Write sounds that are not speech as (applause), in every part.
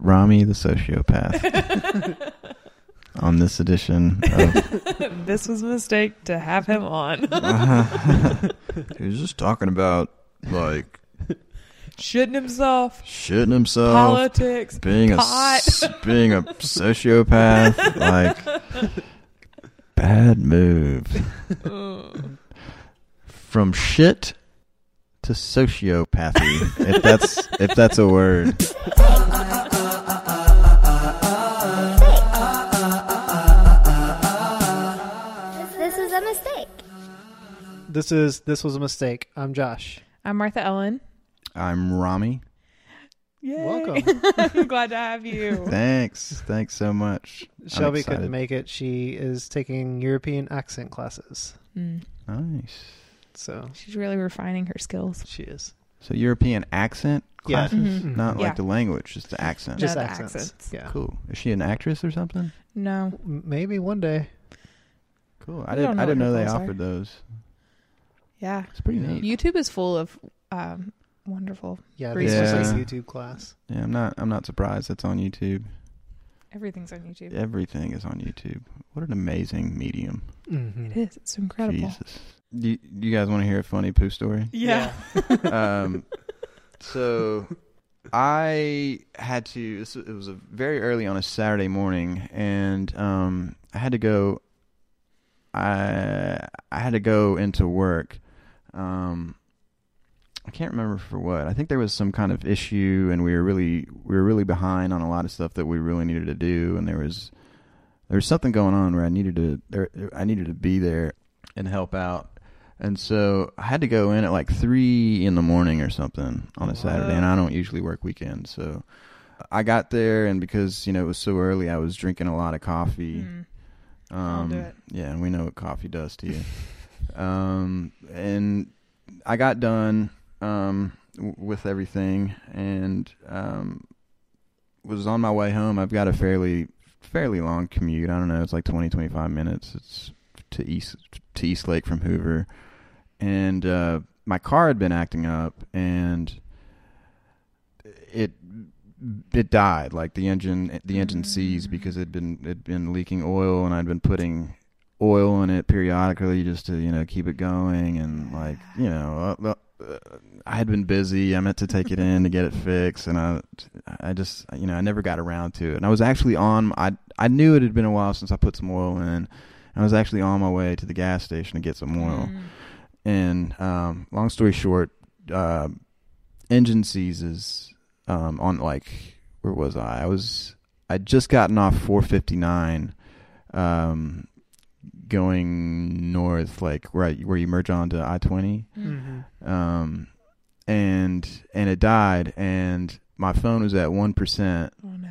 Rami the sociopath (laughs) on this edition of (laughs) this was a mistake to have him on. (laughs) he was just talking about like Shitting himself, shitting himself, politics, being a pot. s- being a sociopath, like bad move. Mm. From shit to sociopathy, if that's if that's a word. This is this was a mistake. I'm Josh. I'm Martha Ellen. I'm Rami. Yay. Welcome. I'm (laughs) glad to have you. Thanks, thanks so much. Shelby couldn't make it. She is taking European accent classes. Mm. Nice. So She's really refining her skills. she is. So European accent Yeah. classes, Mhm. not Yeah. like the language, just the accent. Just No, the accents. accents. Yeah. Cool. Is she an actress or something? No. M- Maybe one day. Cool. I We didn't. don't know I didn't know they goals are. offered those. Yeah. It's pretty neat. YouTube is full of um, wonderful. Yeah, Pretty this was Yeah. a YouTube class. Yeah, I'm not. I'm not surprised. It's on YouTube. Everything's on YouTube. Everything is on YouTube. What an amazing medium. Mm-hmm. It is. It's incredible. Jesus. Do you, do you guys want to hear a funny poo story? Yeah. (laughs) um, so I had to. It was a very early on a Saturday morning, and um, I had to go. I I had to go into work. Um, I can't remember for what. I think there was some kind of issue, and we were really we were really behind on a lot of stuff that we really needed to do, and there was there was something going on where I needed to there, I needed to be there and help out. And so I had to go in at like three in the morning or something on a Saturday, and I don't usually work weekends. So I got there, and because you know it was so early, I was drinking a lot of coffee. Mm. Um. Yeah, and we know what coffee does to you. (laughs) um, and I got done um, w- with everything, and um, was on my way home. I've got a fairly fairly long commute. I don't know. It's like 20, 25 minutes. It's to East to East Lake from Hoover, and uh, my car had been acting up, and it it died. Like the engine the engine seized because it'd been it'd been leaking oil, and I'd been putting oil in it periodically just to you know keep it going, and like you know. Uh, uh, I had been busy. I meant to take it in to get it fixed, and I, I just, you know, I never got around to it. And I was actually on. I, I knew it had been a while since I put some oil in. I was actually on my way to the gas station to get some oil. Mm. And um, long story short, uh, engine seizes um, on like where was I? I was I'd just gotten off 459, um, going north, like where I, where you merge onto I 20 Mm-hmm. um, and and it died, and my phone was at one percent, Oh no.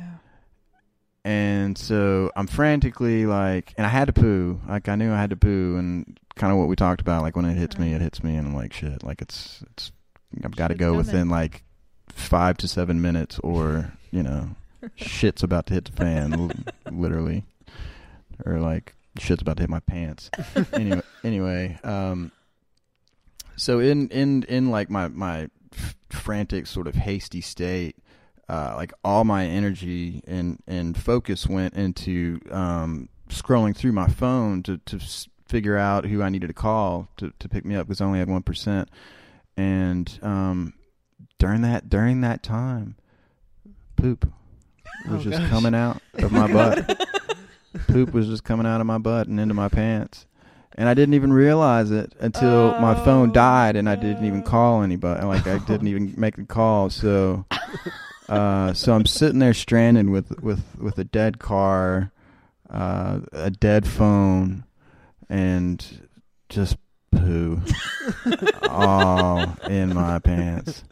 and so I'm frantically like, and I had to poo, like I knew I had to poo, and kind of what we talked about, like when it hits me, it hits me, and I'm like, shit, like it's it's, I've got to go within like five to seven minutes, or you know, (laughs) shit's about to hit the fan, l- literally, or like shit's about to hit my pants. anyway, (laughs) anyway, um, so in in in like my my frantic sort of hasty state, uh, like all my energy and and focus went into um, scrolling through my phone to to s- figure out who I needed to call to to pick me up because I only had one percent, and um, during that during that time, poop was Oh, just gosh. coming out of my (laughs) butt. (laughs) poop was just coming out of my butt and into my pants. And I didn't even realize it until my phone Oh, died and I didn't even call anybody. Like I didn't even make the call. So (laughs) uh so I'm sitting there stranded with with with a dead car, uh a dead phone and just poo (laughs) all in my pants.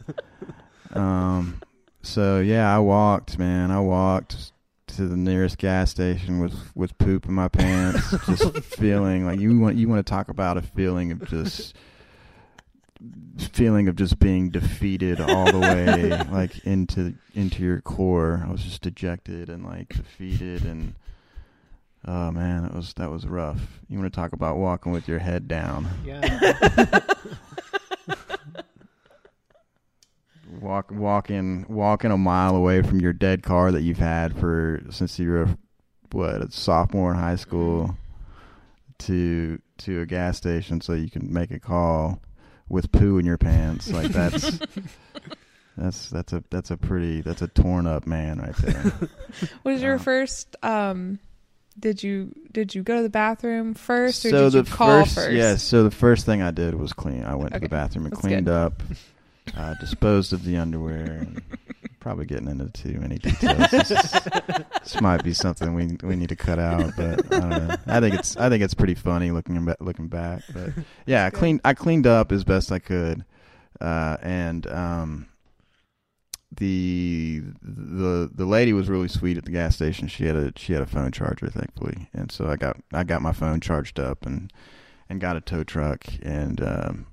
Um so yeah, I walked, man. I walked to the nearest gas station with with poop in my pants, (laughs) just feeling like you want you want to talk about a feeling of just feeling of just being defeated all the way (laughs) like into into your core. I was just dejected and like defeated and oh man, that was that was rough. You want to talk about walking with your head down. Yeah. (laughs) walk walking walking a mile away from your dead car that you've had for since you were what a sophomore in high school to to a gas station so you can make a call with poo in your pants like that's (laughs) that's that's a that's a pretty that's a torn up man right there (laughs) Was your first? Um, did you did you go to the bathroom first, or so did you call first, first? yes so the first thing i did was clean i went to the bathroom and That's cleaned good. up (laughs) uh, disposed of the underwear and probably getting into too many details. This, is- this might be something we we need to cut out but i i think it's i think it's pretty funny looking ba- looking back but yeah i cleaned i cleaned up as best i could uh, and um the the the lady was really sweet at the gas station. She had a she had a phone charger, thankfully, and so I got I got my phone charged up and and got a tow truck and um,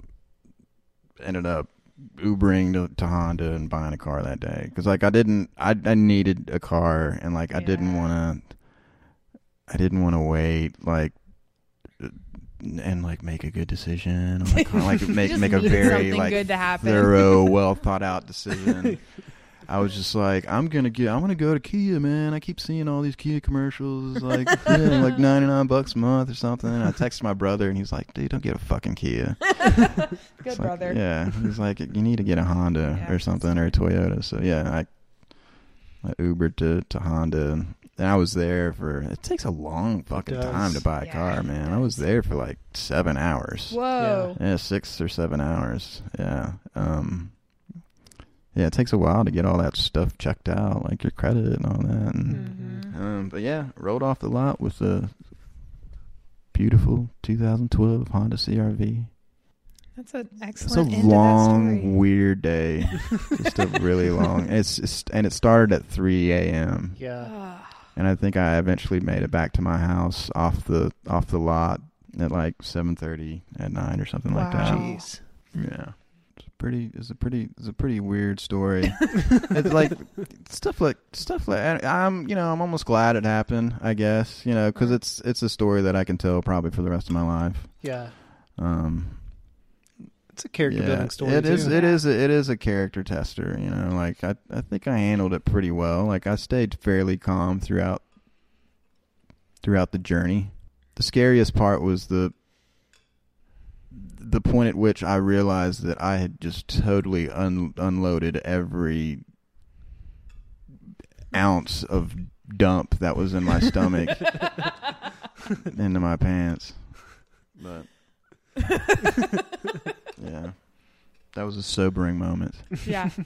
ended up Ubering to, to Honda and buying a car that day because like I didn't I I needed a car and like I didn't want to I didn't want to wait like and like make a good decision on the car, like (laughs) make Just make a need very something like good to happen. thorough, (laughs) well thought out decision. (laughs) I was just like, I'm gonna get, I'm gonna go to Kia, man. I keep seeing all these Kia commercials, like (laughs) yeah, like 99 bucks a month or something. And I texted my brother, and he's like, dude, don't get a fucking Kia. (laughs) Good It's like, brother. yeah, he's like, you need to get a Honda Yeah, or something or a Toyota. So yeah, I I Ubered to to Honda, and I was there for. It takes a long fucking time to buy a Yeah, car, man. I was there for like seven hours. Whoa. Yeah, six or seven hours. Yeah. Um Yeah, it takes a while to get all that stuff checked out, like your credit and all that. And, Mhm. um, but yeah, rolled off the lot with a beautiful 2012 Honda CRV. That's an excellent. It's a excellent end to that long, story. weird day. (laughs) Just a really long. It's, it's and it started at 3 a.m. Yeah. Ah, and I think I eventually made it back to my house off the off the lot at like 7:30 at night or something like that. Wow. Jeez. Yeah. Pretty it's a pretty it's a pretty weird story. (laughs) it's like stuff like stuff like I'm you know I'm almost glad it happened, I guess, you know, cuz it's it's a story that I can tell probably for the rest of my life. Yeah. Um It's a character yeah, building story. It is too. it is a, it is a character tester, you know, like I I think I handled it pretty well. Like I stayed fairly calm throughout throughout the journey. The scariest part was the the point at which I realized that I had just totally un- unloaded every ounce of dump that was in my stomach (laughs) into my pants. But (laughs) yeah. That was a sobering moment. yeah. (laughs)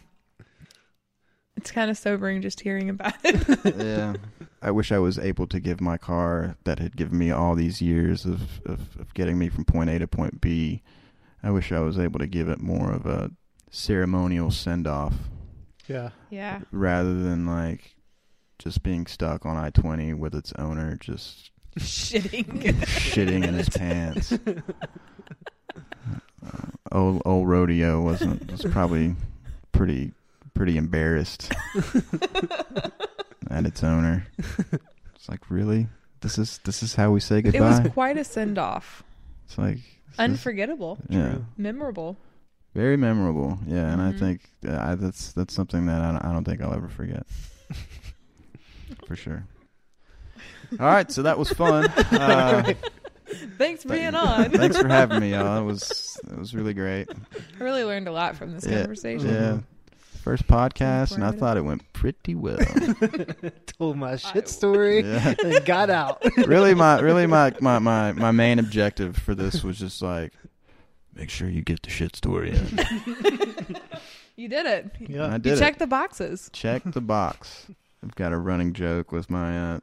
It's kind of sobering just hearing about it. yeah. I wish I was able to give my car that had given me all these years of, of, of getting me from point A to point B. I wish I was able to give it more of a ceremonial send off Yeah. yeah. rather than like just being stuck on I 20 with its owner just Shitting. shitting in his pants. Uh, old old rodeo wasn't was probably pretty pretty embarrassed (laughs) at its owner. (laughs) It's like really this is this is how we say goodbye. It was quite a send off. it's like this is- Unforgettable. yeah, True. Memorable. very memorable. Yeah, and I Mhm. think uh, I, that's that's something that I don't, I don't think I'll ever forget (laughs) for sure. All right, so that was fun. (laughs) Uh, Thanks for being on. Thanks for having me, y'all. It was it was really great. I really learned a lot from this Yeah. conversation. Yeah. First podcast, and I thought it went pretty well. (laughs) Told my shit story (laughs) Yeah. and got out. really, my really my, (laughs) my my my main objective for this was just like, make sure you get the shit story in. You did it. And I Yeah. did you it. checked the boxes. Check the box. I've got a running joke with my uh,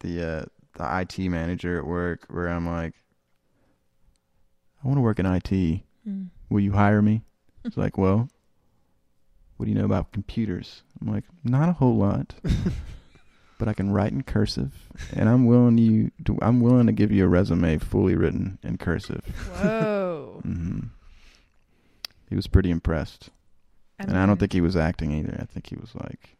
the uh, the IT manager at work where I'm like, I want to work in IT. Hmm. Will you hire me? It's like, well, what do you know about computers? I'm like, not a whole lot, (laughs) but I can write in cursive, and I'm willing you. To, I'm willing to give you a resume fully written in cursive. Whoa. hmm He was pretty impressed, and I don't think he was acting either. I think he was like,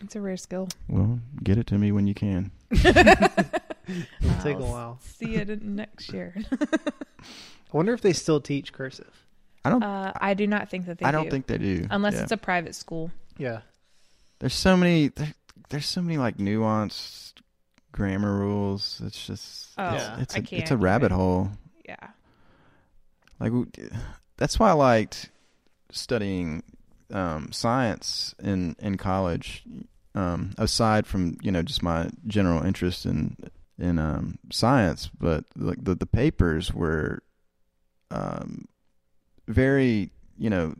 it's a rare skill. well, get it to me when you can. (laughs) It'll take a I'll while. See it in next year. (laughs) I wonder if they still teach cursive. I don't. Uh, I do not think that they I don't do. think they do. unless Yeah. it's a private school. Yeah. there's so many. There, there's so many like nuanced grammar rules. It's just. Oh, it's, Yeah. it's I a can't. it's a rabbit even. hole. Yeah. Like that's why I liked studying um, science in in college. Um, aside from you know just my general interest in in um, science, but like the the papers were um, very you know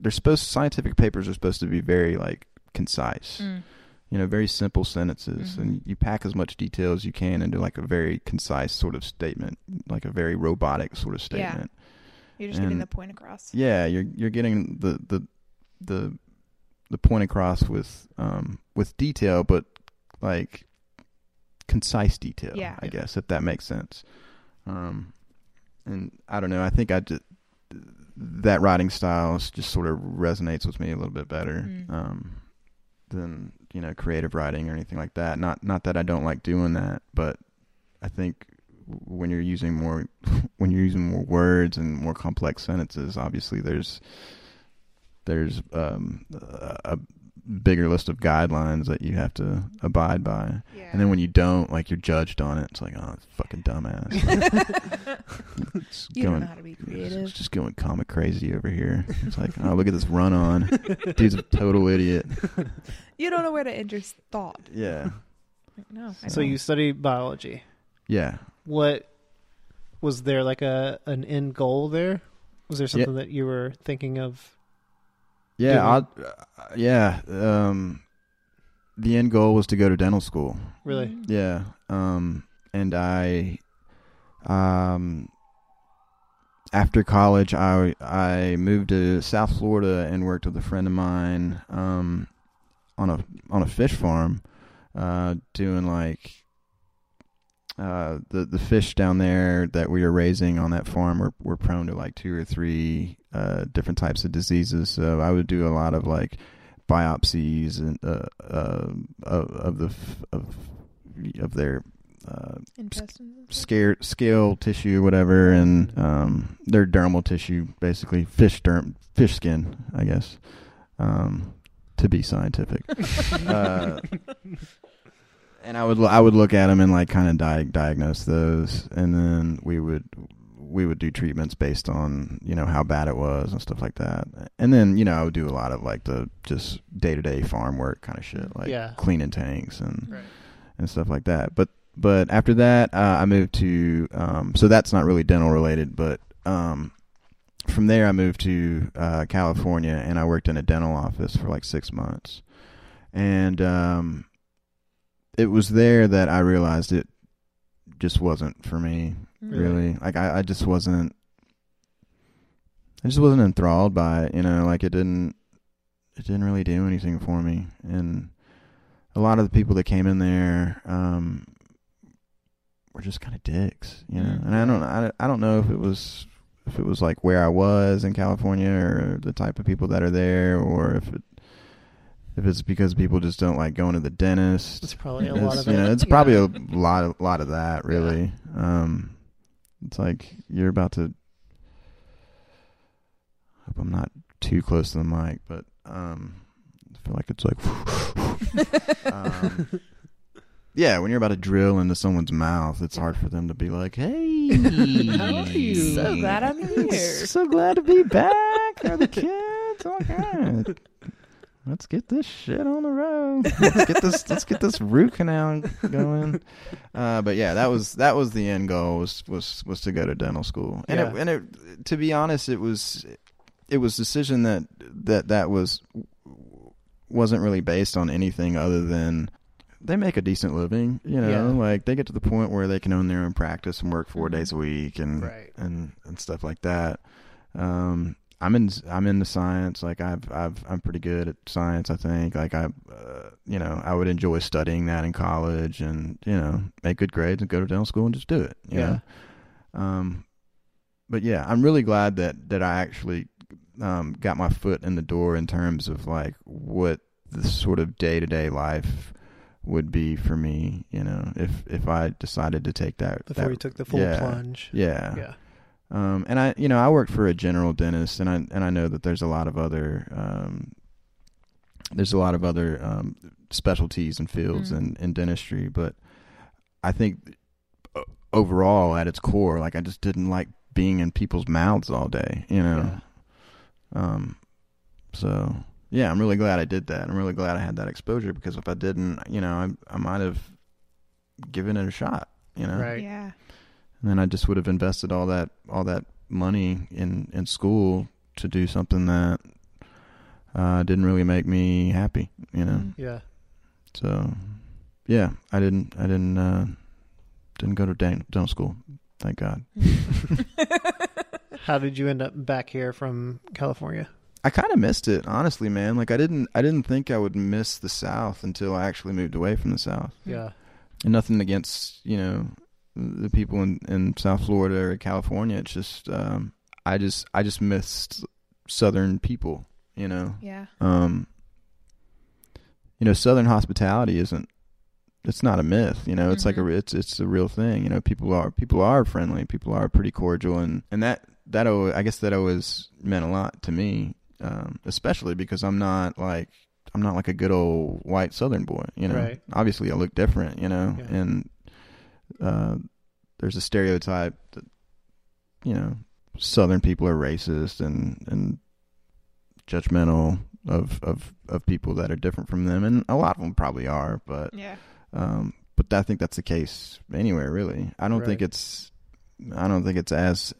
they're supposed scientific papers are supposed to be very like concise. Mm. You know, very simple sentences, Mhm. and you pack as much detail as you can into like a very concise sort of statement, like a very robotic sort of Yeah. statement. You're just getting the point across. Yeah, you're you're getting the the the the point across with um with detail, but like concise detail. Yeah. I guess if that makes sense. Um, and I don't know. I think I just that writing style just sort of resonates with me a little bit better Mm. um, than you know creative writing or anything like that. Not not that I don't like doing that, but I think when you're using more (laughs) when you're using more words and more complex sentences, obviously there's there's um, a a bigger list of guidelines that you have to abide by. Yeah. And then when you don't, like you're judged on it. It's like, oh, it's fucking dumbass. (laughs) (laughs) It's you don't going- know how to be it's creative. just going comic crazy over here. It's like, oh, look at this run on. Dude's a total idiot. (laughs) You don't know where to end your thought. Yeah. No. I So you study biology. Yeah. What was there like a an end goal there? Was there something that you were thinking of? Yeah. I, uh, yeah. Um, the end goal was to go to dental school. Really? Mm. Yeah. Um, and I, um, after college, I I moved to South Florida and worked with a friend of mine, um, on a on a fish farm, uh, doing like. Uh, the the fish down there that we were raising on that farm were, were prone to like two or three uh, different types of diseases. So I would do a lot of like biopsies and uh, uh, of, of the f- of of their uh, Intestines. and scare, scale tissue, whatever, and um, their dermal tissue, basically fish derm, fish skin, I guess, um, to be scientific. (laughs) and I would I would look at them and like kind of di- diagnose those, and then we would we would do treatments based on you know how bad it was and stuff like that. And then you know I would do a lot of like the just day to day farm work kind of shit, like Yeah. cleaning tanks and Right. and stuff like that. But but after that, uh, I moved to um, so that's not really dental related, but um, from there I moved to uh, California and I worked in a dental office for like six months, and um, it was there that I realized it just wasn't for me Mm. really. Like I, I just wasn't I just wasn't enthralled by it, you know, like it didn't it didn't really do anything for me. And a lot of the people that came in there um were just kind of dicks, you know. And I don't I, I don't know if it was if it was like where I was in California or the type of people that are there or if it if it's because people just don't like going to the dentist. It's probably a It's, lot of you it. know, it's Yeah. probably a lot of lot of that really. Um, it's like you're about to. I Hope I'm not too close to the mic, but um, I feel like it's like. (laughs) um, yeah, when you're about to drill into someone's mouth, it's hard for them to be like, "Hey, How are you? So glad I'm (laughs) here. so glad to be back. How are the kids? Oh my god. Let's get this shit on the road. Let's get this. let's get this root canal going. Uh, but yeah, that was that was the end goal was was was to go to dental school. And it, and it, to be honest, it was it was decision that that that was wasn't really based on anything other than they make a decent living. You know, Yeah. like they get to the point where they can own their own practice and work 4 Mhm. days a week and Right. and and stuff like that. Um, I'm in I'm into science. Like I've I've I'm pretty good at science. I think. Like I, uh, you know, I would enjoy studying that in college, and you know, make good grades and go to dental school and just do it. You Yeah. Know? Um, but yeah, I'm really glad that that I actually um got my foot in the door in terms of like what the sort of day to day life would be for me. You know, if if I decided to take that Before that you took the full yeah. plunge. yeah. Yeah. Um, and I, you know, I worked for a general dentist, and I and I know that there's a lot of other um, there's a lot of other um, specialties and fields Mhm. in, in dentistry, but I think overall, at its core, like I just didn't like being in people's mouths all day, you know. Um, so yeah, I'm really glad I did that. I'm really glad I had that exposure because if I didn't, you know, I I might have given it a shot, you know. Right. Yeah. And then I just would have invested all that all that money in in school to do something that uh, didn't really make me happy, you know. Mm. Yeah. So yeah, I didn't I didn't uh, didn't go to dan- dental school, thank God. How did you end up back here from California? I kind of missed it, honestly, man. Like I didn't I didn't think I would miss the South until I actually moved away from the South. Yeah. And nothing against you know the people in, in South Florida or California. It's just um, I just I just missed Southern people. You know, Yeah. um, you know, Southern hospitality isn't. It's not a myth, you know. It's like a Mhm. it's it's a real thing. You know, people are people are friendly. People are pretty cordial, and and that that always, I guess that always meant a lot to me, um, especially because I'm not like I'm not like a good old white Southern boy. You know, Right. obviously I look different. You know, Yeah. and uh, there's a stereotype that you know Southern people are racist and and judgmental of of of people that are different from them, and a lot of them probably are, but Yeah. um, but I think that's the case anywhere, really. I don't think it's I don't think it's as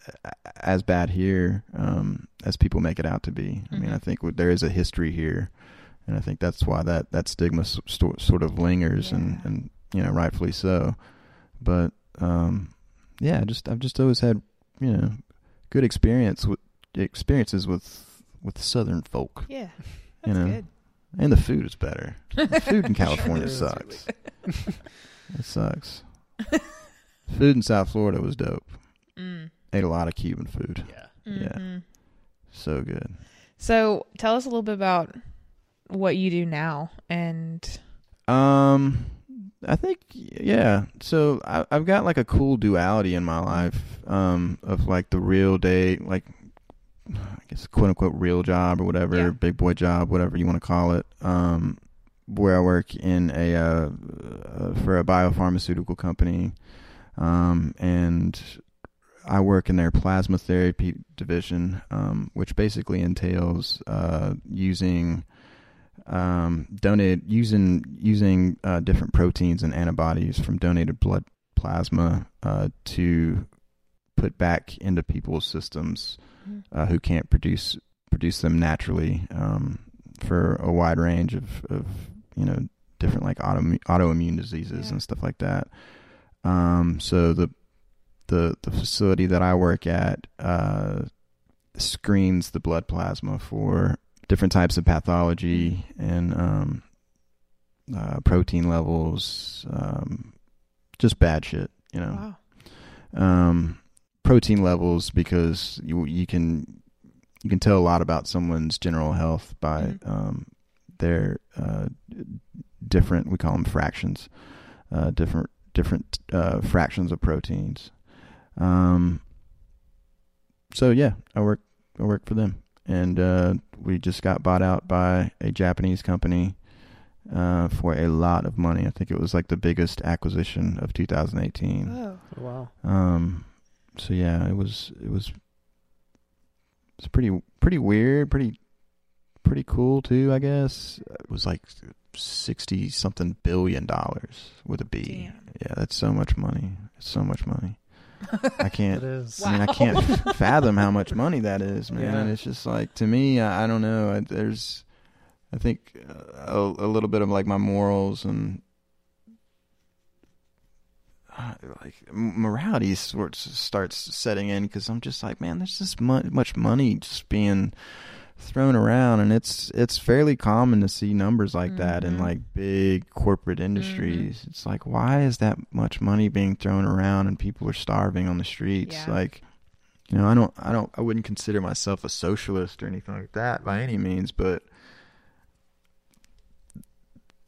as bad here um, as people make it out to be. I mean, Mhm. I think there is a history here, and I think that's why that that stigma s- sort of lingers, and and you know, rightfully so. But um, yeah, just I've just always had you know good experience with experiences with with Southern folk, Yeah. (laughs) You That's know. good. and the food is better. The food in (laughs) California Sure. sucks. It sucks. food in South Florida was dope. Mm. Ate a lot of Cuban food. Yeah. Yeah. Mhm. So good. So tell us a little bit about what you do now and Um, I think yeah. So I, I've got like a cool duality in my life. Um, of like the real day, like I guess quote unquote real job or whatever, Yeah. big boy job, whatever you want to call it. Um, where I work in a uh, uh, for a biopharmaceutical company, um, and I work in their plasma therapy division, um, which basically entails uh, using um, donated using using uh, different proteins and antibodies from donated blood plasma uh, to put back into people's systems uh, who can't produce produce them naturally um, for a wide range of, of you know different like auto, autoimmune diseases Yeah. and stuff like that. Um, so the the the facility that I work at uh, screens the blood plasma for different types of pathology and um, uh, protein levels, um, just bad shit, you know wow. um, protein levels because you you can you can tell a lot about someone's general health by Mhm. um, their uh, different we call them fractions, uh, different different uh, fractions of proteins. Um, so yeah, I work I work for them, and uh, we just got bought out by a Japanese company. Uh, for a lot of money, I think it was like the biggest acquisition of 2018. Oh. Oh, wow. Um, so yeah, it was it was it's pretty pretty weird, pretty pretty cool too. I guess it was like sixty something billion dollars with a B. Damn. Yeah, that's so much money. It's so much money. (laughs) I can't. is. I mean, I can't (laughs) fathom how much money that is, man. Yeah. And it's just like to me, I, I don't know. I, there's, I think uh, a, a little bit of like my morals and uh, like m- morality sorts starts setting in because I'm just like, man, there's just mu- much money just being thrown around, and it's it's fairly common to see numbers like that in Mhm. like big corporate industries. It's like, why is that much money being thrown around and people are starving on the streets? Yeah. Like, you know, I don't, I don't, I wouldn't consider myself a socialist or anything like that by any means, but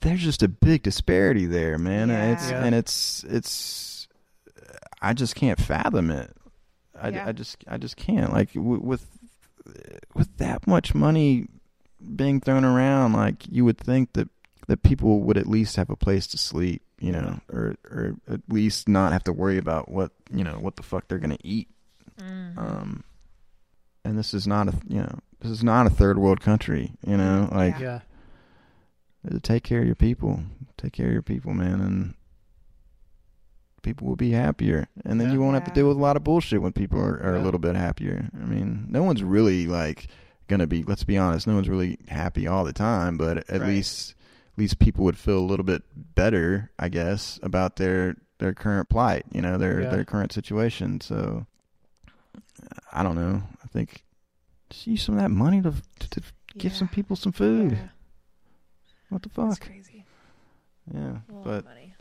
there's just a big disparity there, man. And it's Yeah. and it's it's I just can't fathom it. I, Yeah. I just I just can't like w- with with that much money being thrown around. Like you would think that that people would at least have a place to sleep, you know, or or at least not have to worry about what you know what the fuck they're gonna eat. Mhm. Um, and this is not a you know this is not a third world country, you know, like Yeah. take care of your people, take care of your people, man, and people will be happier, and then Yeah. you won't have to deal with a lot of bullshit when people are, are a little bit happier. I mean, no one's really like gonna be. Let's be honest, no one's really happy all the time, but at Right. least at least people would feel a little bit better, I guess, about their their current plight, you know, their Yeah. their current situation. So uh, I don't know. I think just use some of that money to to, to give some people some food. Yeah. What the That's fuck? crazy. Yeah, A lot but of money.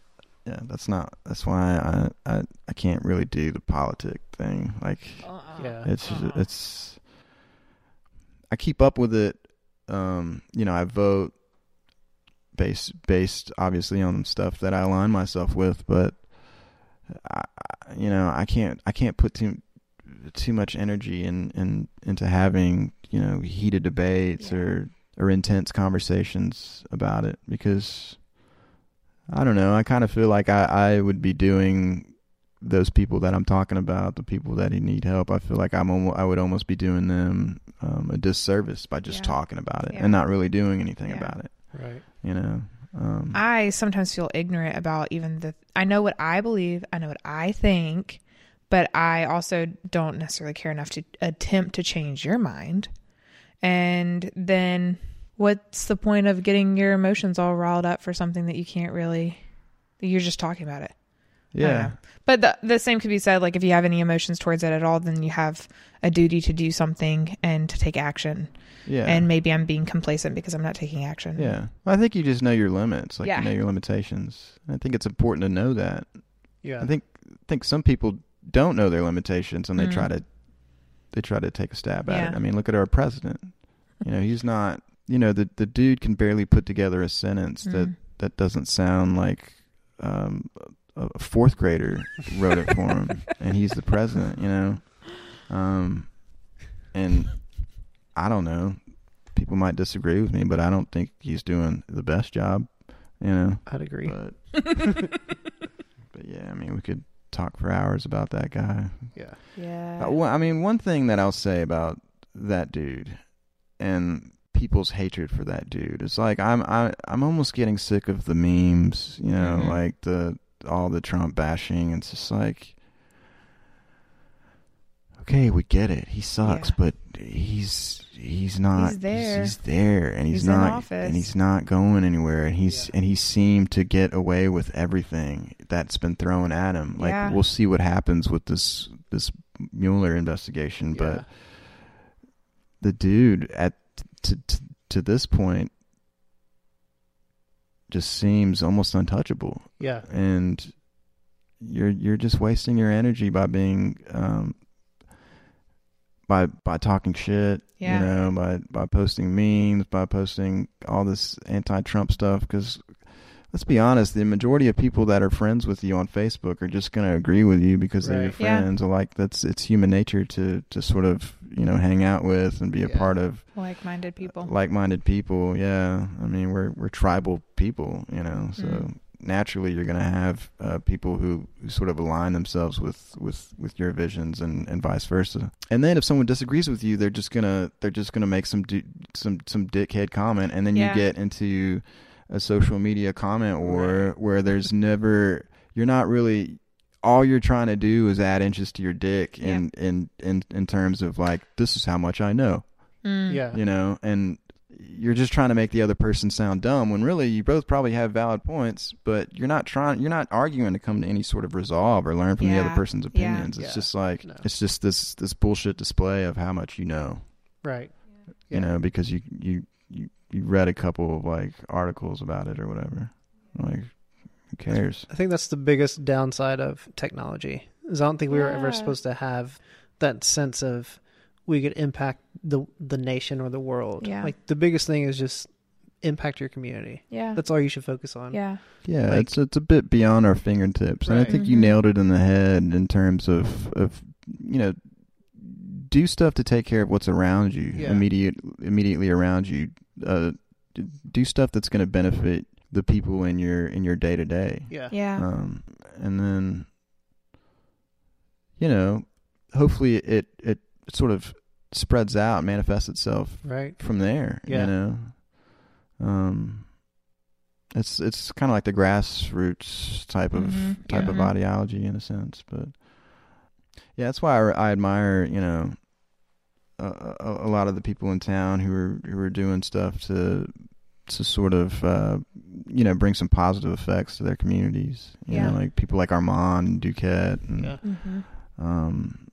Yeah, that's not. That's why I I I can't really do the politic thing. Like Uh-uh. Yeah. it's Uh-uh. it's. I keep up with it. Um, you know, I vote based based obviously on stuff that I align myself with, but I, I- you know, I can't I can't put too too much energy in, in into having you know heated debates Yeah. or or intense conversations about it because I don't know. I kind of feel like I, I would be doing those people that I'm talking about, the people that need help. I feel like I'm almo- I would almost be doing them um, a disservice by just Yeah. talking about it Yeah. and not really doing anything Yeah. about it. Right. You know. Um, I sometimes feel ignorant about even the. I know what I believe. I know what I think, but I also don't necessarily care enough to attempt to change your mind. And then, what's the point of getting your emotions all riled up for something that you can't really? You're just talking about it. Yeah. But the the same could be said. Like if you have any emotions towards it at all, then you have a duty to do something and to take action. Yeah. And maybe I'm being complacent because I'm not taking action. Yeah. Well, I think you just know your limits, like Yeah. you know your limitations. I think it's important to know that. Yeah. I think think some people don't know their limitations and they Mm. try to they try to take a stab at Yeah. it. I mean, look at our president. You know, he's not. You know, the the dude can barely put together a sentence that Mm. that doesn't sound like um, a a fourth grader wrote it for him, (laughs) and he's the president. You know, um, and I don't know. People might disagree with me, but I don't think he's doing the best job. You know, I'd agree. but but yeah, I mean, we could talk for hours about that guy. yeah. Yeah. Uh, well, I mean, one thing that I'll say about that dude and people's hatred for that dude It's like I'm I, I'm almost getting sick of the memes, you know, Mhm. like the all the Trump bashing. It's just like, okay, we get it. He sucks, Yeah. but he's he's not. He's there. He's, there, and he's, He's not. And he's not going anywhere. And he's Yeah. and he seemed to get away with everything that's been thrown at him. Like Yeah. we'll see what happens with this this Mueller investigation, but the dude at to, to to this point just seems almost untouchable Yeah. and you're you're just wasting your energy by being um by by talking shit Yeah. you know by by posting memes by posting all this anti-trump stuff cuz let's be honest the majority of people that are friends with you on Facebook are just going to agree with you because they're your Right. Yeah. friends like that's it's human nature to to sort of you know hang out with and be a part of Like-minded people. like-minded people yeah i mean we're we're tribal people you know so Mm. naturally you're going to have uh, people who, who sort of align themselves with with with your visions and and vice versa and then if someone disagrees with you they're just going to they're just going to make some du- some some dickhead comment and then Yeah. you get into a social media comment war where there's never you're not really all you're trying to do is add inches to your dick in in in in terms of like this is how much I know Mm. Yeah. you know, and you're just trying to make the other person sound dumb when really you both probably have valid points, but you're not trying, you're not arguing to come to any sort of resolve or learn from the other person's Yeah. opinions. It's Yeah. just like, No. it's just this, this bullshit display of how much you know, Right. you know, because you, you, you, you read a couple of like articles about it or whatever. Like, who cares? I think that's the biggest downside of technology. Is I don't think we were ever supposed to have that sense of we could impact the the nation or the world. Yeah. Like the biggest thing is just impact your community. Yeah. That's all you should focus on. yeah. Yeah, Like- it's it's a bit beyond our fingertips, and I think you Mhm. nailed it in the head in terms of of you know do stuff to take care of what's around you, Yeah. immediate immediately around you. Uh, do stuff that's going to benefit the people in your in your day to day. Yeah. Yeah. Um, and then, you know, hopefully it it sort of spreads out, manifests itself Right. from there. Yeah. You know, um, it's it's kind of like the grassroots type of Mhm. type of Mhm. ideology in a sense, but yeah, that's why I, I admire you know a, a, a lot of the people in town who are who are doing stuff to to sort of uh, you know bring some positive effects to their communities. You Yeah. know, like people like Armand and Duquette and Yeah. Mm-hmm. um,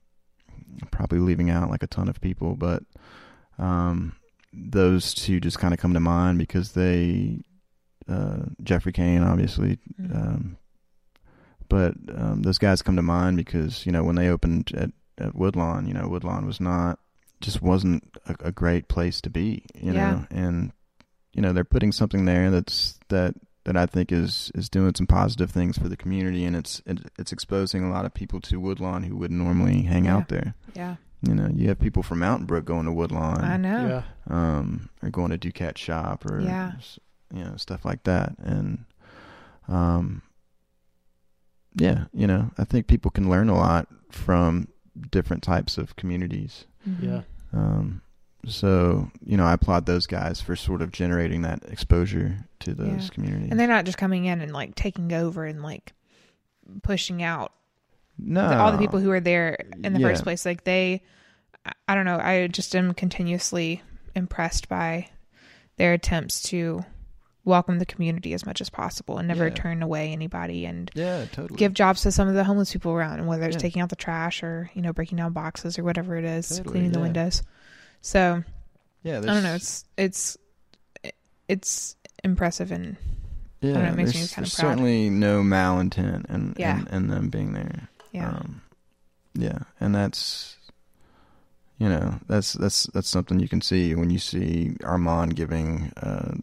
probably leaving out like a ton of people, but um, those two just kind of come to mind because they, uh, Jeffrey Kane, obviously, Mhm. um, but um, those guys come to mind because you know when they opened at, at Woodlawn, you know Woodlawn was not just wasn't a, a great place to be, you Yeah. know, and you know they're putting something there that's that that I think is is doing some positive things for the community, and it's it, it's exposing a lot of people to Woodlawn who wouldn't normally hang Yeah. out there. Yeah. You know, you have people from Mountain Brook going to Woodlawn, I know. Yeah. um, or going to Duquette shop, or Yeah. you know stuff like that, and um, yeah, you know, I think people can learn a lot from different types of communities. Mhm. Yeah. Um, so you know, I applaud those guys for sort of generating that exposure to those Yeah. communities. And they're not just coming in and like taking over and like pushing out no, the- all the people who are there in the Yeah. first place. Like they, I- I don't know. I just am continuously impressed by their attempts to welcome the community as much as possible and never Yeah. turn away anybody and yeah, totally give jobs to some of the homeless people around, and whether it's Yeah. taking out the trash or you know breaking down boxes or whatever it is, Totally, cleaning the windows. So Yeah, I don't know. It's it's it's impressive and yeah, know, it makes me there's, there's proud. certainly no malintent and Yeah. and, and them being there. yeah, Um, yeah, and that's you know that's that's that's something you can see when you see Armand giving uh,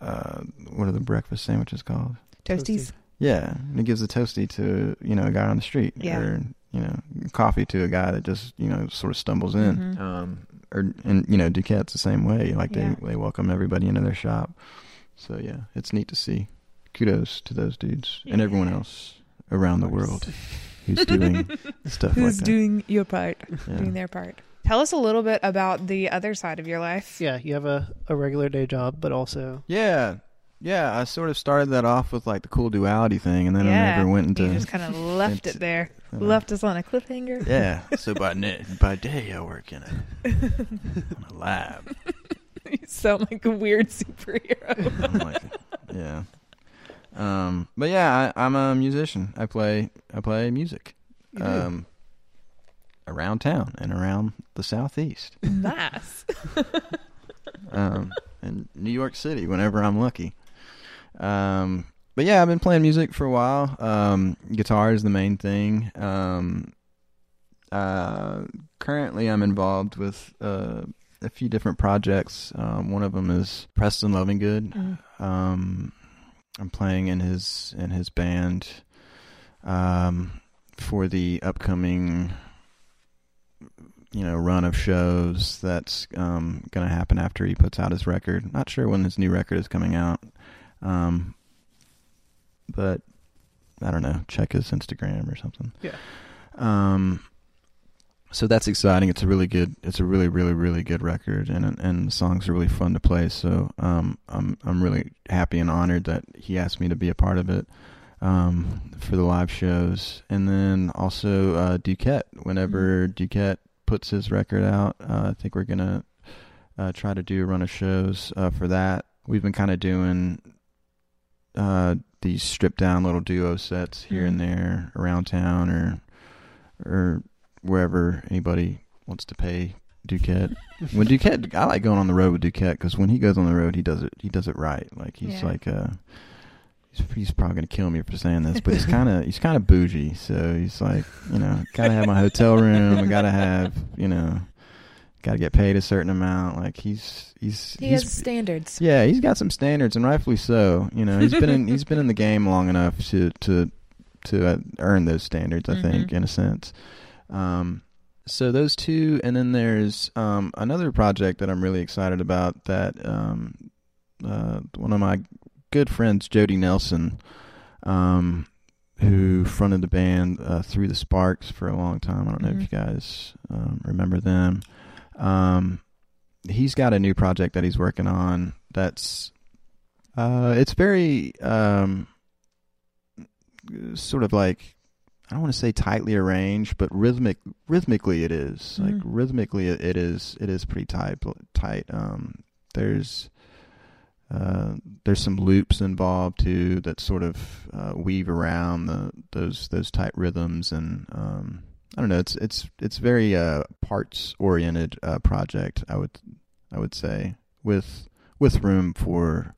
uh, what are the breakfast sandwiches called? toasties. Yeah, and he gives a toasty to you know a guy on the street, Yeah. or you know coffee to a guy that just you know sort of stumbles in. Mhm. Um, or and you know Duquette's the same way. Like Yeah. they they welcome everybody into their shop. So yeah, it's neat to see. Kudos to those dudes and everyone else around the world who's doing (laughs) stuff Who's like doing your part. Yeah. doing their part. Tell us a little bit about the other side of your life. Yeah. You have a, a regular day job, but also Yeah. Yeah, I sort of started that off with like the cool duality thing, and then I never went into. you just kind of left into- it there, uh, left us on a cliffhanger. Yeah. (laughs) So by ne- by day I work in a, in a lab. (laughs) you sound like a weird superhero. (laughs) I'm like, yeah. Um, but yeah, I, I'm a musician. I play I play music. Um, around town and around the southeast. nice. (laughs) um, in New York City whenever I'm lucky. Um, but yeah, I've been playing music for a while. Um, guitar is the main thing. Um, uh, currently, I'm involved with uh, a few different projects. Um, one of them is Preston Lovinggood. Mm. Um, I'm playing in his in his band um, for the upcoming you know run of shows that's um, going to happen after he puts out his record. Not sure when his new record is coming out, um, but I don't know. Check his Instagram or something. Yeah. Um. So that's exciting. It's a really good. It's a really, really, really good record, and and the songs are really fun to play. So um, I'm I'm really happy and honored that he asked me to be a part of it um, for the live shows, and then also uh, Duquette. Whenever Duquette puts his record out, uh, I think we're gonna uh, try to do a run of shows uh, for that. We've been kind of doing uh, these stripped down little duo sets here and there around town, or or wherever anybody wants to pay Duquette. (laughs) when Duquette, I like going on the road with Duquette because when he goes on the road, he does it. He does it right. Like he's Yeah. like uh He's, probably gonna kill me for saying this, but he's kind of he's kind of bougie. So he's like, you know, gotta have my hotel room. I gotta have, you know, gotta get paid a certain amount. Like he's he's He he's has standards. yeah, he's got some standards, and rightfully so. You know, he's been in he's been in the game long enough to to to uh, earn those standards. I think, Mhm. in a sense. Um, so those two, and then there's um, another project that I'm really excited about. That um, uh, one of my good friends, Jody Nelson, um, who fronted the band uh, Through the Sparks for a long time. I don't know Mhm. if you guys um, remember them. Um, he's got a new project that he's working on. That's uh, it's very um, sort of like I don't want to say tightly arranged, but rhythmic rhythmically it is. Like Mhm. rhythmically it, it is it is pretty tight tight. Um, there's uh, there's some loops involved too that sort of uh, weave around the those those tight rhythms and um, I don't know. It's it's it's very uh, parts oriented uh, project. I would I would say with with room for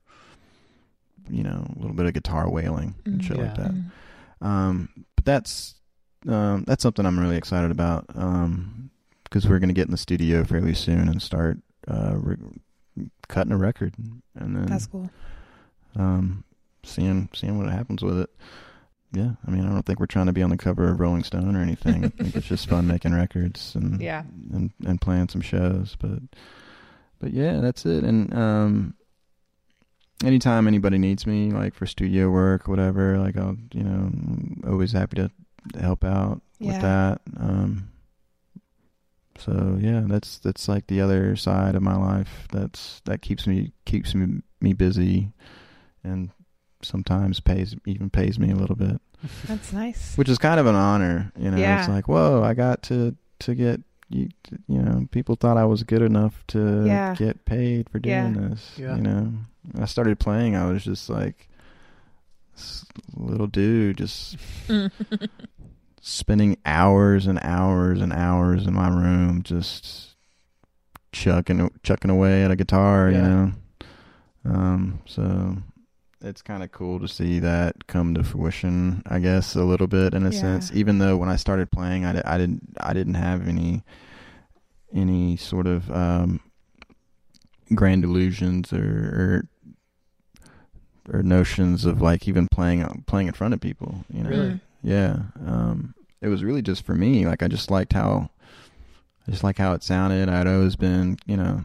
you know a little bit of guitar wailing and Mhm. shit like that. Um, but that's um, that's something I'm really excited about because we're going to get in the studio fairly soon and start uh, re- cutting a record and then That's cool. um, seeing seeing what happens with it. Yeah, I mean, I don't think we're trying to be on the cover of Rolling Stone or anything. I think it's just fun making records and (laughs) Yeah. and and playing some shows. But but yeah, that's it. And um, anytime anybody needs me, like for studio work, whatever, like I'll you know I'm always happy to, to help out Yeah. with that. Um, so yeah, that's that's like the other side of my life. That's that keeps me keeps me me busy, and sometimes pays even pays me a little bit That's nice. which is kind of an honor. You know, Yeah. it's like, whoa, I got to to get you. You know, people thought I was good enough to Yeah. get paid for doing Yeah. this. Yeah. You know, I started playing. I was just like little dude, just (laughs) spending hours and hours and hours in my room, just chucking chucking away at a guitar. You know, um, so it's kind of cool to see that come to fruition. I guess a little bit in a Yeah. sense. Even though when I started playing, I, I didn't I didn't have any any sort of um, grand illusions or, or or notions of like even playing playing in front of people. You know, Really? Yeah. Um, it was really just for me. Like I just liked how, I just like how it sounded. I'd always been, you know,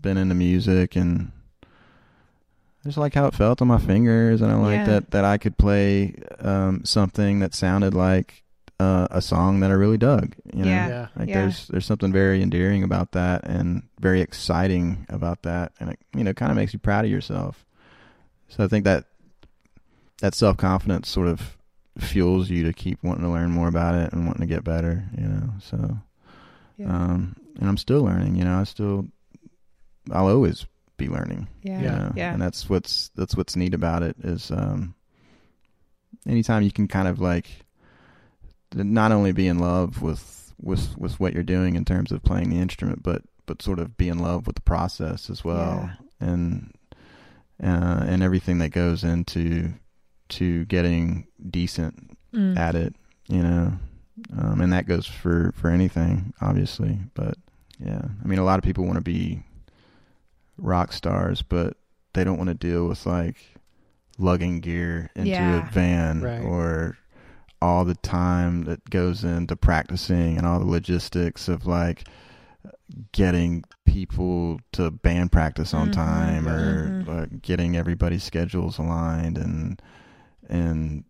been into music and I just like how it felt on my fingers, and I like Yeah. that that I could play um, something that sounded like uh, a song that I really dug. You know? Yeah. Yeah. Like Yeah. there's there's something very endearing about that and very exciting about that and it you know kind of makes you proud of yourself. So I think that that self-confidence sort of fuels you to keep wanting to learn more about it and wanting to get better, you know. So Yeah. um and I'm still learning, you know. I still I'll always be learning, yeah. you Yeah. know. Yeah. And that's what's that's what's neat about it is um anytime you can kind of like not only be in love with with with what you're doing in terms of playing the instrument, but but sort of be in love with the process as well, and uh, and everything that goes into to getting decent Mm. at it, you know, um, and that goes for for anything, obviously. But yeah, I mean, a lot of people want to be rock stars, but they don't want to deal with like lugging gear into Yeah. a van Right. or all the time that goes into practicing and all the logistics of like getting people to band practice on Mhm. time or Mhm. uh, getting everybody's schedules aligned and and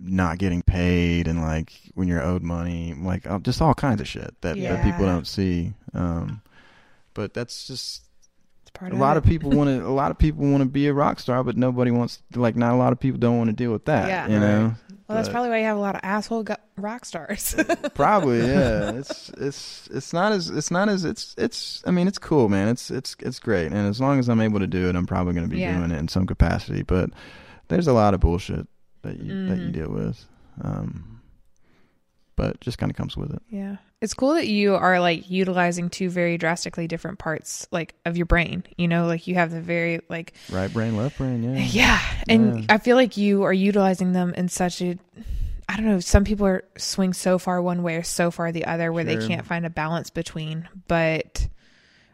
not getting paid and like when you're owed money like uh, just all kinds of shit that, that people don't see um but that's just It's part a lot of it. people want to a lot of people want to be a rock star but nobody wants like not a lot of people don't want to deal with that Yeah. you know Well, that's probably why you have a lot of asshole gu- rock stars. (laughs) probably yeah it's it's it's not as it's not as it's it's i mean it's cool man it's it's it's great and as long as i'm able to do it i'm probably going to be Yeah. doing it in some capacity but there's a lot of bullshit that you that you Mhm. deal with um but just kind of comes with it yeah. It's cool that you are like utilizing two very drastically different parts like of your brain. You know, like you have the very like right brain left brain yeah (laughs) Yeah. And Yeah. I feel like you are utilizing them in such a I don't know, some people are swing so far one way or so far the other where they can't find a balance between. But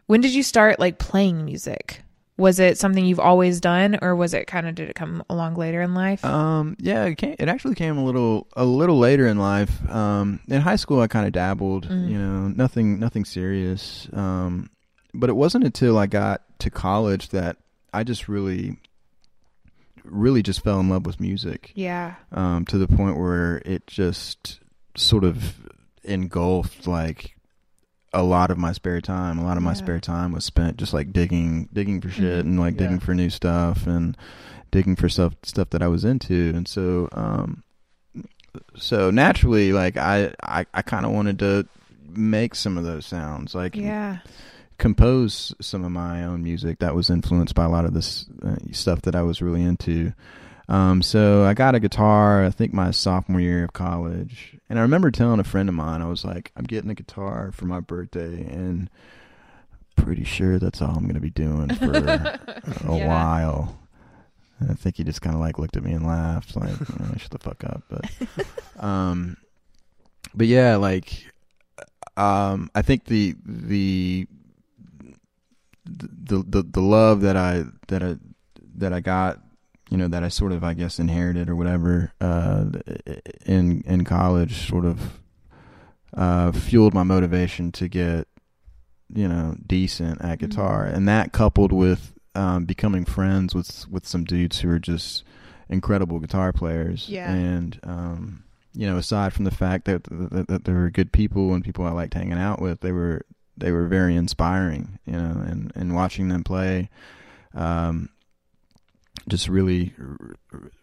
when did you start like playing music? Was it something you've always done, or was it kind of did it come along later in life? Um, yeah, it came. It actually came a little a little later in life. Um, in high school, I kind of dabbled. Mm. You know, nothing nothing serious. Um, but it wasn't until I got to college that I just really, really just fell in love with music. yeah. Um, to the point where it just sort of engulfed like a lot of my spare time. A lot of my Yeah. spare time was spent just like digging, digging for shit Mhm. and like Yeah. digging for new stuff and digging for stuff stuff that I was into. And so, um, so naturally, like I, I, I kind of wanted to make some of those sounds, like Yeah. compose some of my own music that was influenced by a lot of this uh, stuff that I was really into. Um, so I got a guitar, I think my sophomore year of college. And I remember telling a friend of mine, I was like, I'm getting a guitar for my birthday and pretty sure that's all I'm going to be doing for (laughs) a Yeah. while. And I think he just kind of like looked at me and laughed, like, "Oh, shut the fuck up. But, (laughs) um, but yeah, like, um, I think the, the, the, the, the love that I, that I, that I got you know that I sort of I guess inherited or whatever uh, in in college sort of uh, fueled my motivation to get you know decent at guitar, and that coupled with um, becoming friends with with some dudes who are just incredible guitar players, Yeah. and um, you know aside from the fact that, that that they were good people and people I liked hanging out with, they were they were very inspiring, you know, and and watching them play. Um, just really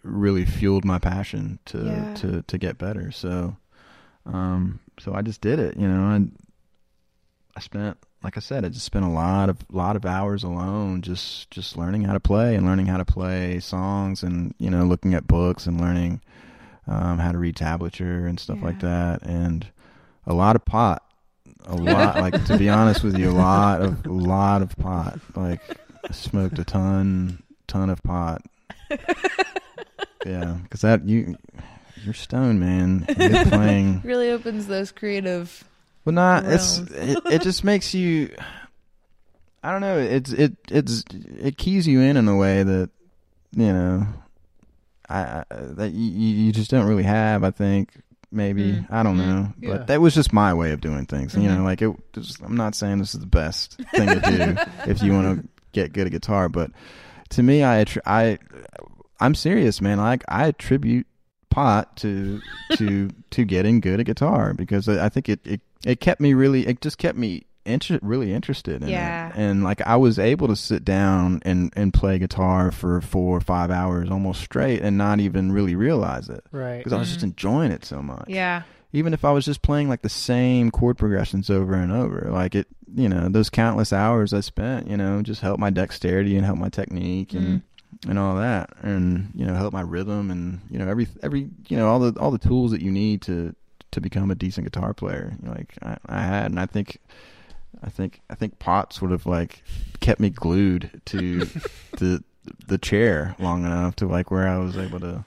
really fueled my passion to Yeah. to to get better. So um so I just did it you know and I spent like I said I just spent a lot of lot of hours alone just just learning how to play and learning how to play songs and you know looking at books and learning um how to read tablature and stuff like that. And a lot of pot. A lot like to be honest with you a lot of a lot of pot. Like I smoked a ton ton of pot (laughs) yeah because that you you're stoned man you're (laughs) playing really opens those creative. well not it's it, it just makes you i don't know it's it it's it keys you in in a way that you know i, I that you, you just don't really have i think maybe Mm. i don't Mm. know Yeah. but that was just my way of doing things you know Mhm. like it just, i'm not saying this is the best thing to do (laughs) if you want to get good at guitar but to me i i i'm serious man like i attribute pot to to (laughs) to getting good at guitar because i think it it, it kept me really it just kept me inter- really interested in Yeah. it and like i was able to sit down and and play guitar for four or five hours almost straight and not even really realize it Right. because i was just Mhm. enjoying it so much Yeah. Even if I was just playing like the same chord progressions over and over, like it, you know, those countless hours I spent, you know, just help my dexterity and help my technique and mm. and all that, and you know, help my rhythm and you know every every you know all the all the tools that you need to to become a decent guitar player. You know, like I, I had, and I think. I think I think pot sort of like kept me glued to (laughs) the the chair long enough to like where I was able to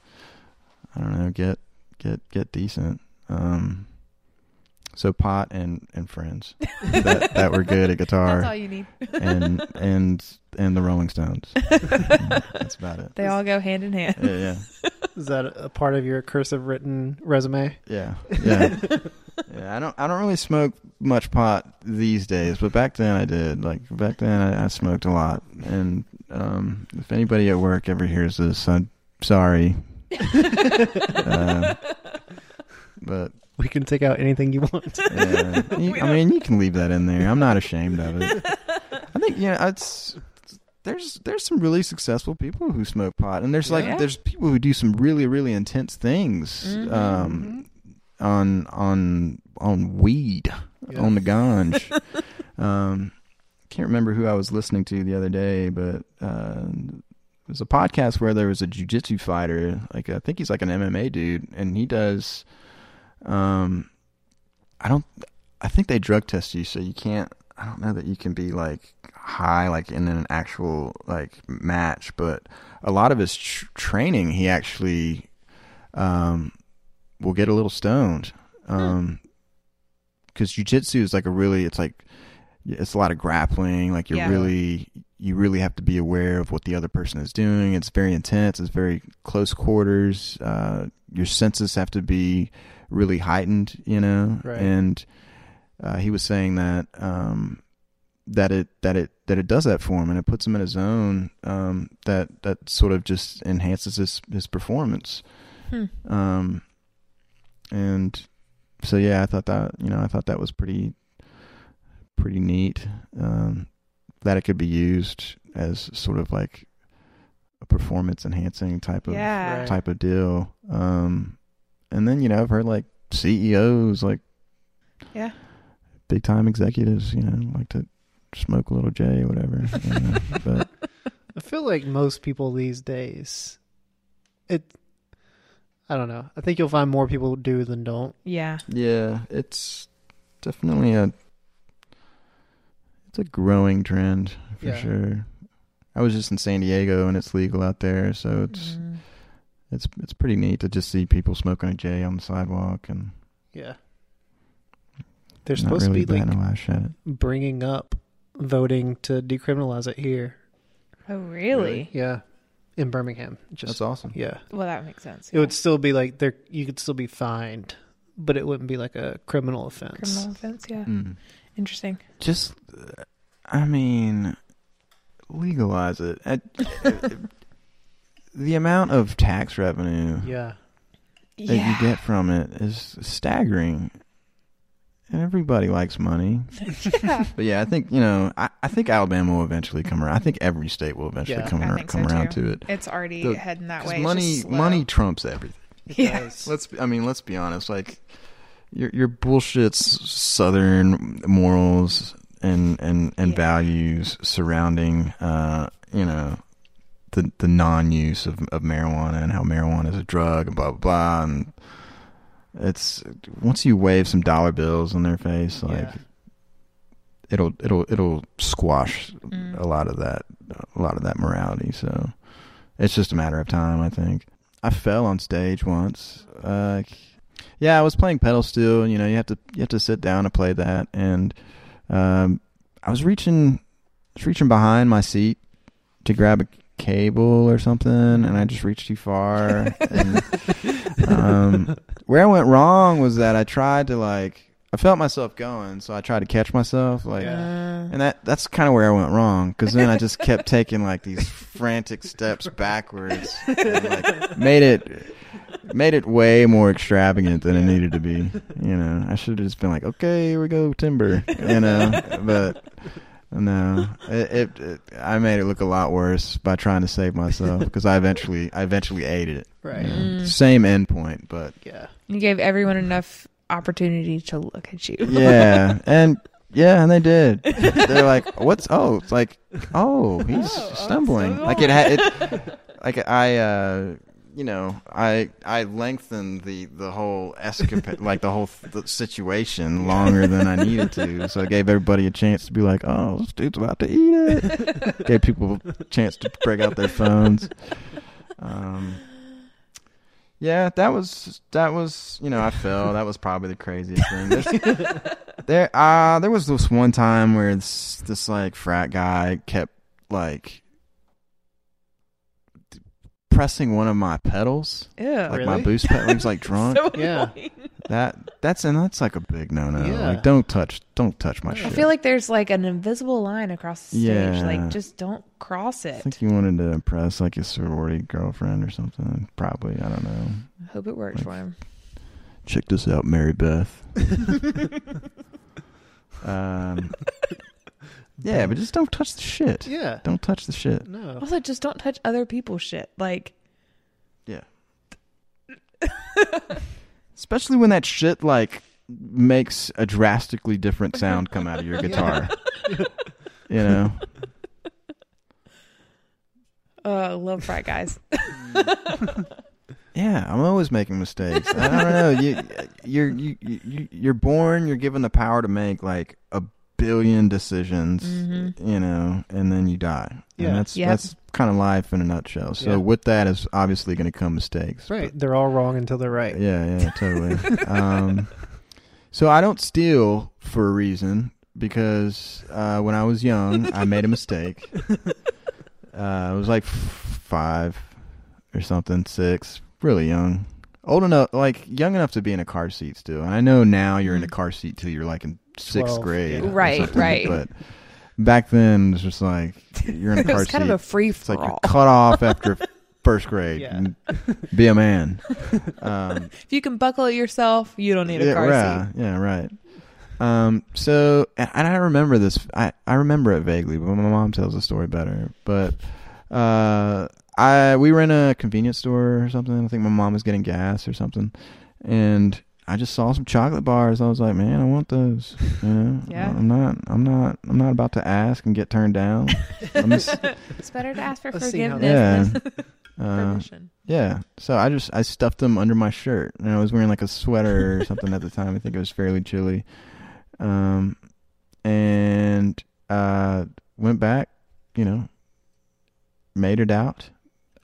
I don't know get get get decent. Um, so pot and and friends that that were good at (laughs) That's all guitar you need. and and and the Rolling Stones. (laughs) That's about it. They all go hand in hand. Yeah, yeah, Is that a part of your cursive written resume? yeah, yeah. (laughs) Yeah, I don't I don't really smoke much pot these days, but back then I did. Like back then I, I smoked a lot. And um, if anybody at work ever hears this, I'm sorry. uh, but We can take out anything you want. (laughs) Yeah. (laughs) You- I mean, you can leave that in there. I'm not ashamed of it. I think yeah, it's there's there's some really successful people who smoke pot, and there's like Yeah. there's people who do some really really intense things Mhm. um, on on on weed Yeah. on the ganj. (laughs) um, can't remember who I was listening to the other day, but uh, it was a podcast where there was a jujitsu fighter. Like I think he's like an MMA dude, and he does. Um, I don't. I think they drug test you, so you can't. I don't know that you can be like high, like in an actual like match. But a lot of his tr- training, he actually um, will get a little stoned. Um, because jujitsu is like a really. It's like it's a lot of grappling. Like you're Yeah. really you really have to be aware of what the other person is doing. It's very intense. It's very close quarters. Uh, your senses have to be really heightened. You know, Right. and uh, he was saying that um, that it that it that it does that for him and it puts him in a zone um, that that sort of just enhances his his performance. Hmm. Um, and so yeah, I thought that you know I thought that was pretty pretty neat um, that it could be used as sort of like a performance enhancing type of Yeah. Right. type of deal. Um, and then you know I've heard like CEOs like Yeah. big time executives you know like to smoke a little J or whatever. you know, (laughs) but I feel like most people these days, it. I don't know. I think you'll find more people do than don't. Yeah. Yeah, it's definitely a it's a growing trend for Yeah. sure. I was just in San Diego and it's legal out there, so it's Mm. It's it's pretty neat to just see people smoking a J on the sidewalk and Yeah. They're supposed really to be like batting a lash at it. bringing up voting to decriminalize it here. Oh, really? Yeah, in Birmingham. Just That's awesome. yeah. Well, that makes sense. It would still be like there. You could still be fined, but it wouldn't be like a criminal offense. Criminal offense. Yeah. Mm. Interesting. Just, uh, I mean, legalize it. I- (laughs) the amount of tax revenue Yeah. that you get from it is staggering. And everybody likes money. yeah. (laughs) (laughs) But yeah, I think, you know, I, I think Alabama will eventually come around. I think every state will eventually Yeah, come, ar- come so, around too. to it. It's already The- heading that way. Money money trumps everything. It Yeah. does. Let's be, I mean, let's be honest. Like your your bullshit southern morals and and and Yeah. values surrounding uh, you know, the the non-use of of marijuana and how marijuana is a drug and blah blah blah and it's once you wave some dollar bills in their face like Yeah. it'll it'll it'll squash Mm. a lot of that a lot of that morality so it's just a matter of time i think i fell on stage once uh yeah i was playing pedal steel you know you have to you have to sit down to play that and um i was reaching I was reaching behind my seat to grab a cable or something and i just reached too far and (laughs) um where i went wrong was that i tried to like i felt myself going so i tried to catch myself like Uh, and that that's kind of where I went wrong because then I just kept (laughs) taking like these frantic steps backwards, (laughs) and, like made it made it way more extravagant than it needed to be. You know, I should have just been like, okay, here we go, timber. You know, but no, it, it, it I made it look a lot worse by trying to save myself because I eventually I eventually ate it. Right. you know. Mm. Same end point, but Yeah. you gave everyone enough opportunity to look at you. yeah, (laughs) and yeah, and they did. They're like, "What's oh?" It's like, "Oh, he's Oh, oh, stumbling." so like it had it. Like I, uh, you know, I I lengthened the the whole escapade, (laughs) like the whole th- situation, (laughs) longer than I needed to. So I gave everybody a chance to be like, "Oh, this dude's about to eat it." (laughs) gave people a chance to break out their phones. Um. Yeah, that was that was you know I fell. That was probably the craziest thing. There's, there uh there was this one time where this this like frat guy kept like pressing one of my pedals, yeah, like my boost pedal. He was like (laughs) drunk. So Yeah. that that's and that's like a big no no. Yeah. Like don't touch don't touch my I shit. I feel like there's like an invisible line across the stage. Yeah. Like, just don't cross it. I think he wanted to impress like his sorority girlfriend or something. Probably I don't know. I Hope it works for him. Check this out, Mary Beth. (laughs) um, yeah, but just don't touch the shit. Yeah. Don't touch the shit. No. Also, just don't touch other people's shit. Like, Yeah. (laughs) Especially when that shit like makes a drastically different sound come out of your (laughs) guitar. (laughs) you know. uh, I love frat guys. Yeah, I'm always making mistakes. I don't know. You, you're you, you you're born. You're given the power to make like a billion decisions. Mhm. You know, and then you die. Yeah. and that's Yep. that's kind of life in a nutshell. So Yeah. with that is obviously going to come mistakes. Right. They're all wrong until they're right. Yeah, yeah, totally. (laughs) um, so I don't steal for a reason because uh, when I was young, I made a mistake. (laughs) Uh, I was like f- five or something, six, really young, old enough, like young enough to be in a car seat still. And I know now you're in a car seat till you're like in sixth 12, grade, yeah. Right, right. But back then, it's just like you're in (laughs) a it car was seat. kind of a free it's for like you're cut off after (laughs) first grade. Yeah. Be a man. (laughs) Um, If you can buckle it yourself, you don't need a yeah, car yeah, seat. Yeah, right. Um, so, and and I remember this. I, I remember it vaguely, but my mom tells the story better. But uh, I we were in a convenience store or something. I think my mom was getting gas or something, and I just saw some chocolate bars. I was like, man, I want those. You know, (laughs) Yeah. I'm not. I'm not. I'm not about to ask and get turned down. (laughs) I'm just, It's better to ask for Let's forgiveness yeah. (laughs) Uh, permission. yeah. So I just I stuffed them under my shirt, and I was wearing like a sweater or something at the time. I think it was fairly chilly. Um, and uh, went back, you know, made it out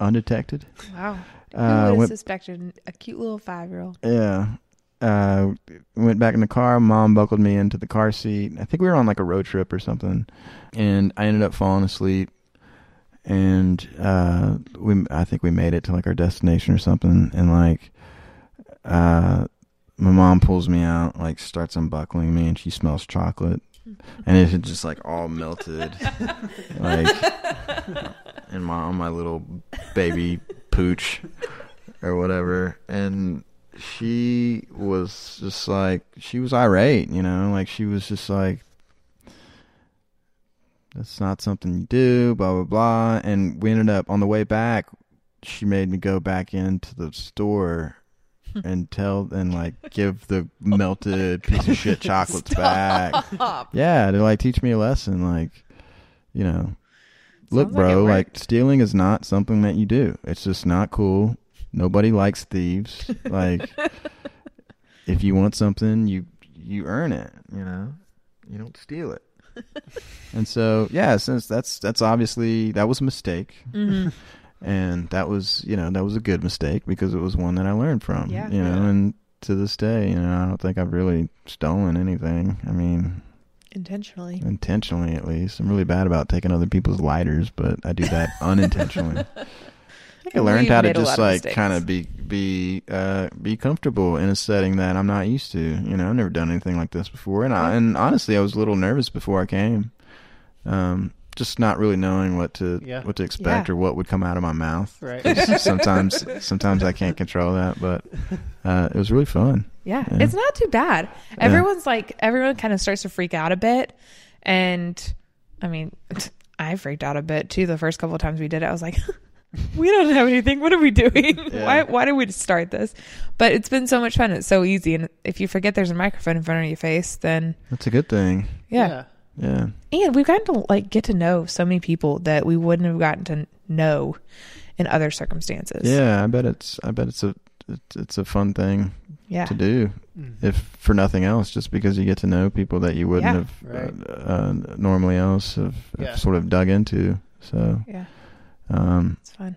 undetected. Wow. Who Uh, would have went, suspected a cute little five year old? yeah. Uh, went back in the car. Mom buckled me into the car seat. I think we were on like a road trip or something, and I ended up falling asleep. And uh, we, I think we made it to like our destination or something. And like, uh, my mom pulls me out, like starts unbuckling me, and she smells chocolate, and it's just like all melted, (laughs) like, and my my little baby pooch or whatever. And she was just like she was irate, you know, like she was just like that's not something you do, blah blah blah. And we ended up on the way back. She made me go back into the store (laughs) and tell and like give the melted (laughs) piece of shit chocolates back. Yeah, to like teach me a lesson. Like, you know, look, Sounds like bro, like stealing is not something that you do. It's just not cool. Nobody likes thieves. like, (laughs) if you want something, you you earn it. You know, you don't steal it. (laughs) and so, yeah, since that's that's obviously that was a mistake, hmm (laughs) and that was you know that was a good mistake because it was one that I learned from. Yeah. you know, Yeah. and to this day, you know, I don't think I've really stolen anything. I mean, Intentionally. intentionally at least. I'm really bad about taking other people's lighters, but I do that unintentionally. I learned how to just like kind of be be uh be comfortable in a setting that I'm not used to. You know, I've never done anything like this before, and I, and honestly, I was a little nervous before I came. Um, just not really knowing what to Yeah. what to expect Yeah. or what would come out of my mouth. Right. (laughs) sometimes sometimes I can't control that, but uh, it was really fun. Yeah, Yeah. it's not too bad. Everyone's like, everyone kind of starts to freak out a bit. And I mean, (laughs) I freaked out a bit too the first couple of times we did it. I was like, (laughs) (laughs) we don't have anything. What are we doing? Yeah. Why, why did we start this? But it's been so much fun. It's so easy. And if you forget there's a microphone in front of your face, then That's a good thing. yeah. Yeah. And we've gotten to like get to know so many people that we wouldn't have gotten to know in other circumstances. Yeah, I bet it's I bet it's a it's, it's a fun thing Yeah. to do. Mm. if for nothing else, just because you get to know people that you wouldn't Yeah. have Right. uh, uh, normally else have, have sort of dug into. So, Yeah. Um, It's fun.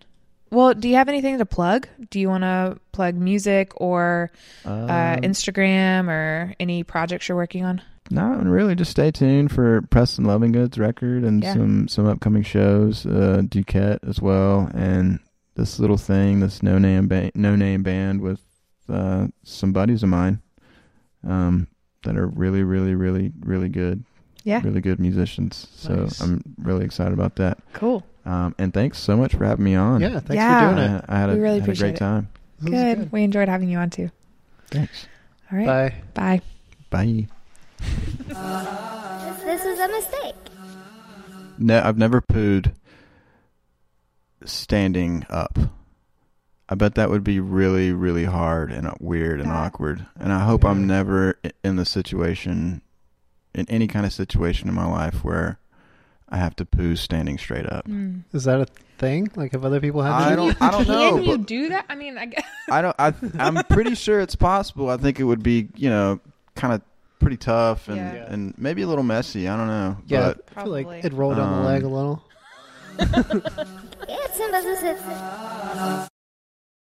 Well, do you have anything to plug? Do you want to plug music or uh, um, Instagram or any projects you're working on? not really. Just stay tuned for Preston Lovinggood's record and Yeah. some some upcoming shows. Uh, Duquette as well, and this little thing, this no name ba- no name band with uh, some buddies of mine, um, that are really really really really good. Yeah. really good musicians. So Nice. I'm really excited about that. Cool. Um, and thanks so much for having me on. Yeah, thanks Yeah. for doing it. I, I had a, We really had a great it. time. This was Good. We enjoyed having you on too. Thanks. All right. Bye. Bye. Bye. (laughs) This is a mistake. No, I've never pooed standing up. I bet that would be really, really hard and uh, weird and That- awkward. And I hope I'm never in the situation, in any kind of situation in my life where I have to poo standing straight up. Mm. Is that a thing? Like, have other people had I don't. (laughs) I don't know. Can know. you do that? I mean, I guess. I don't. I, (laughs) I'm pretty sure it's possible. I think it would be, you know, kind of pretty tough and Yeah. Yeah. and maybe a little messy. I don't know. Yeah, But I feel like Probably. it rolled down Um, the leg a little. (laughs) It's in business.